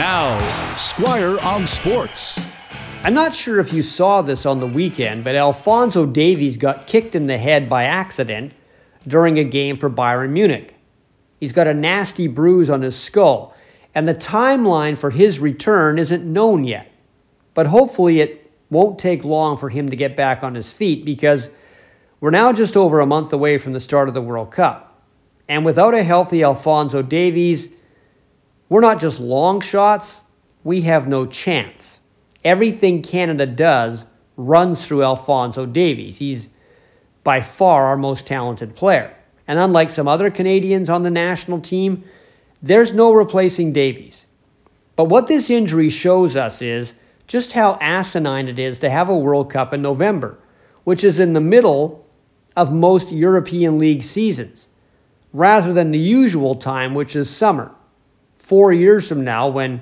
Now, Squire on Sports. I'm not sure if you saw this on the weekend, but Alfonso Davies got kicked in the head by accident during a game for Bayern Munich. He's got a nasty bruise on his skull, and the timeline for his return isn't known yet. But hopefully, it won't take long for him to get back on his feet because we're now just over a month away from the start of the World Cup. And without a healthy Alfonso Davies, we're not just long shots, we have no chance. Everything Canada does runs through Alfonso Davies. He's by far our most talented player. And unlike some other Canadians on the national team, there's no replacing Davies. But what this injury shows us is just how asinine it is to have a World Cup in November, which is in the middle of most European League seasons, rather than the usual time, which is summer. Four years from now, when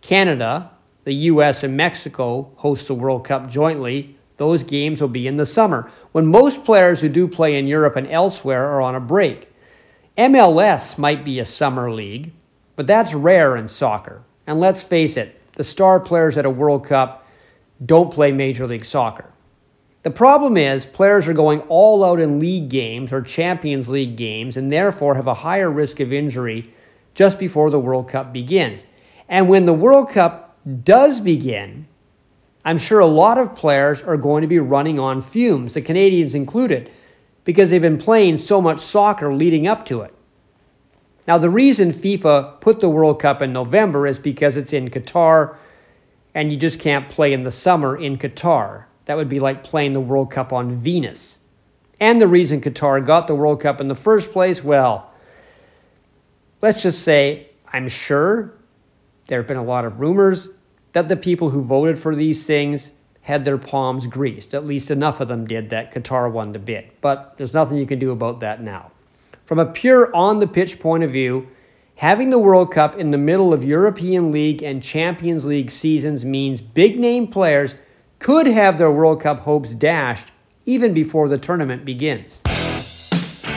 Canada, the US, and Mexico host the World Cup jointly, those games will be in the summer, when most players who do play in Europe and elsewhere are on a break. MLS might be a summer league, but that's rare in soccer. And let's face it, the star players at a World Cup don't play Major League Soccer. The problem is, players are going all out in league games or Champions League games and therefore have a higher risk of injury just before the World Cup begins. And when the World Cup does begin, I'm sure a lot of players are going to be running on fumes, the Canadians included, because they've been playing so much soccer leading up to it. Now, the reason FIFA put the World Cup in November is because it's in Qatar and you just can't play in the summer in Qatar. That would be like playing the World Cup on Venus. And the reason Qatar got the World Cup in the first place, well, let's just say I'm sure there have been a lot of rumors that the people who voted for these things had their palms greased. At least enough of them did that Qatar won the bid. But there's nothing you can do about that now. From a pure on the pitch point of view, having the World Cup in the middle of European League and Champions League seasons means big name players could have their World Cup hopes dashed even before the tournament begins.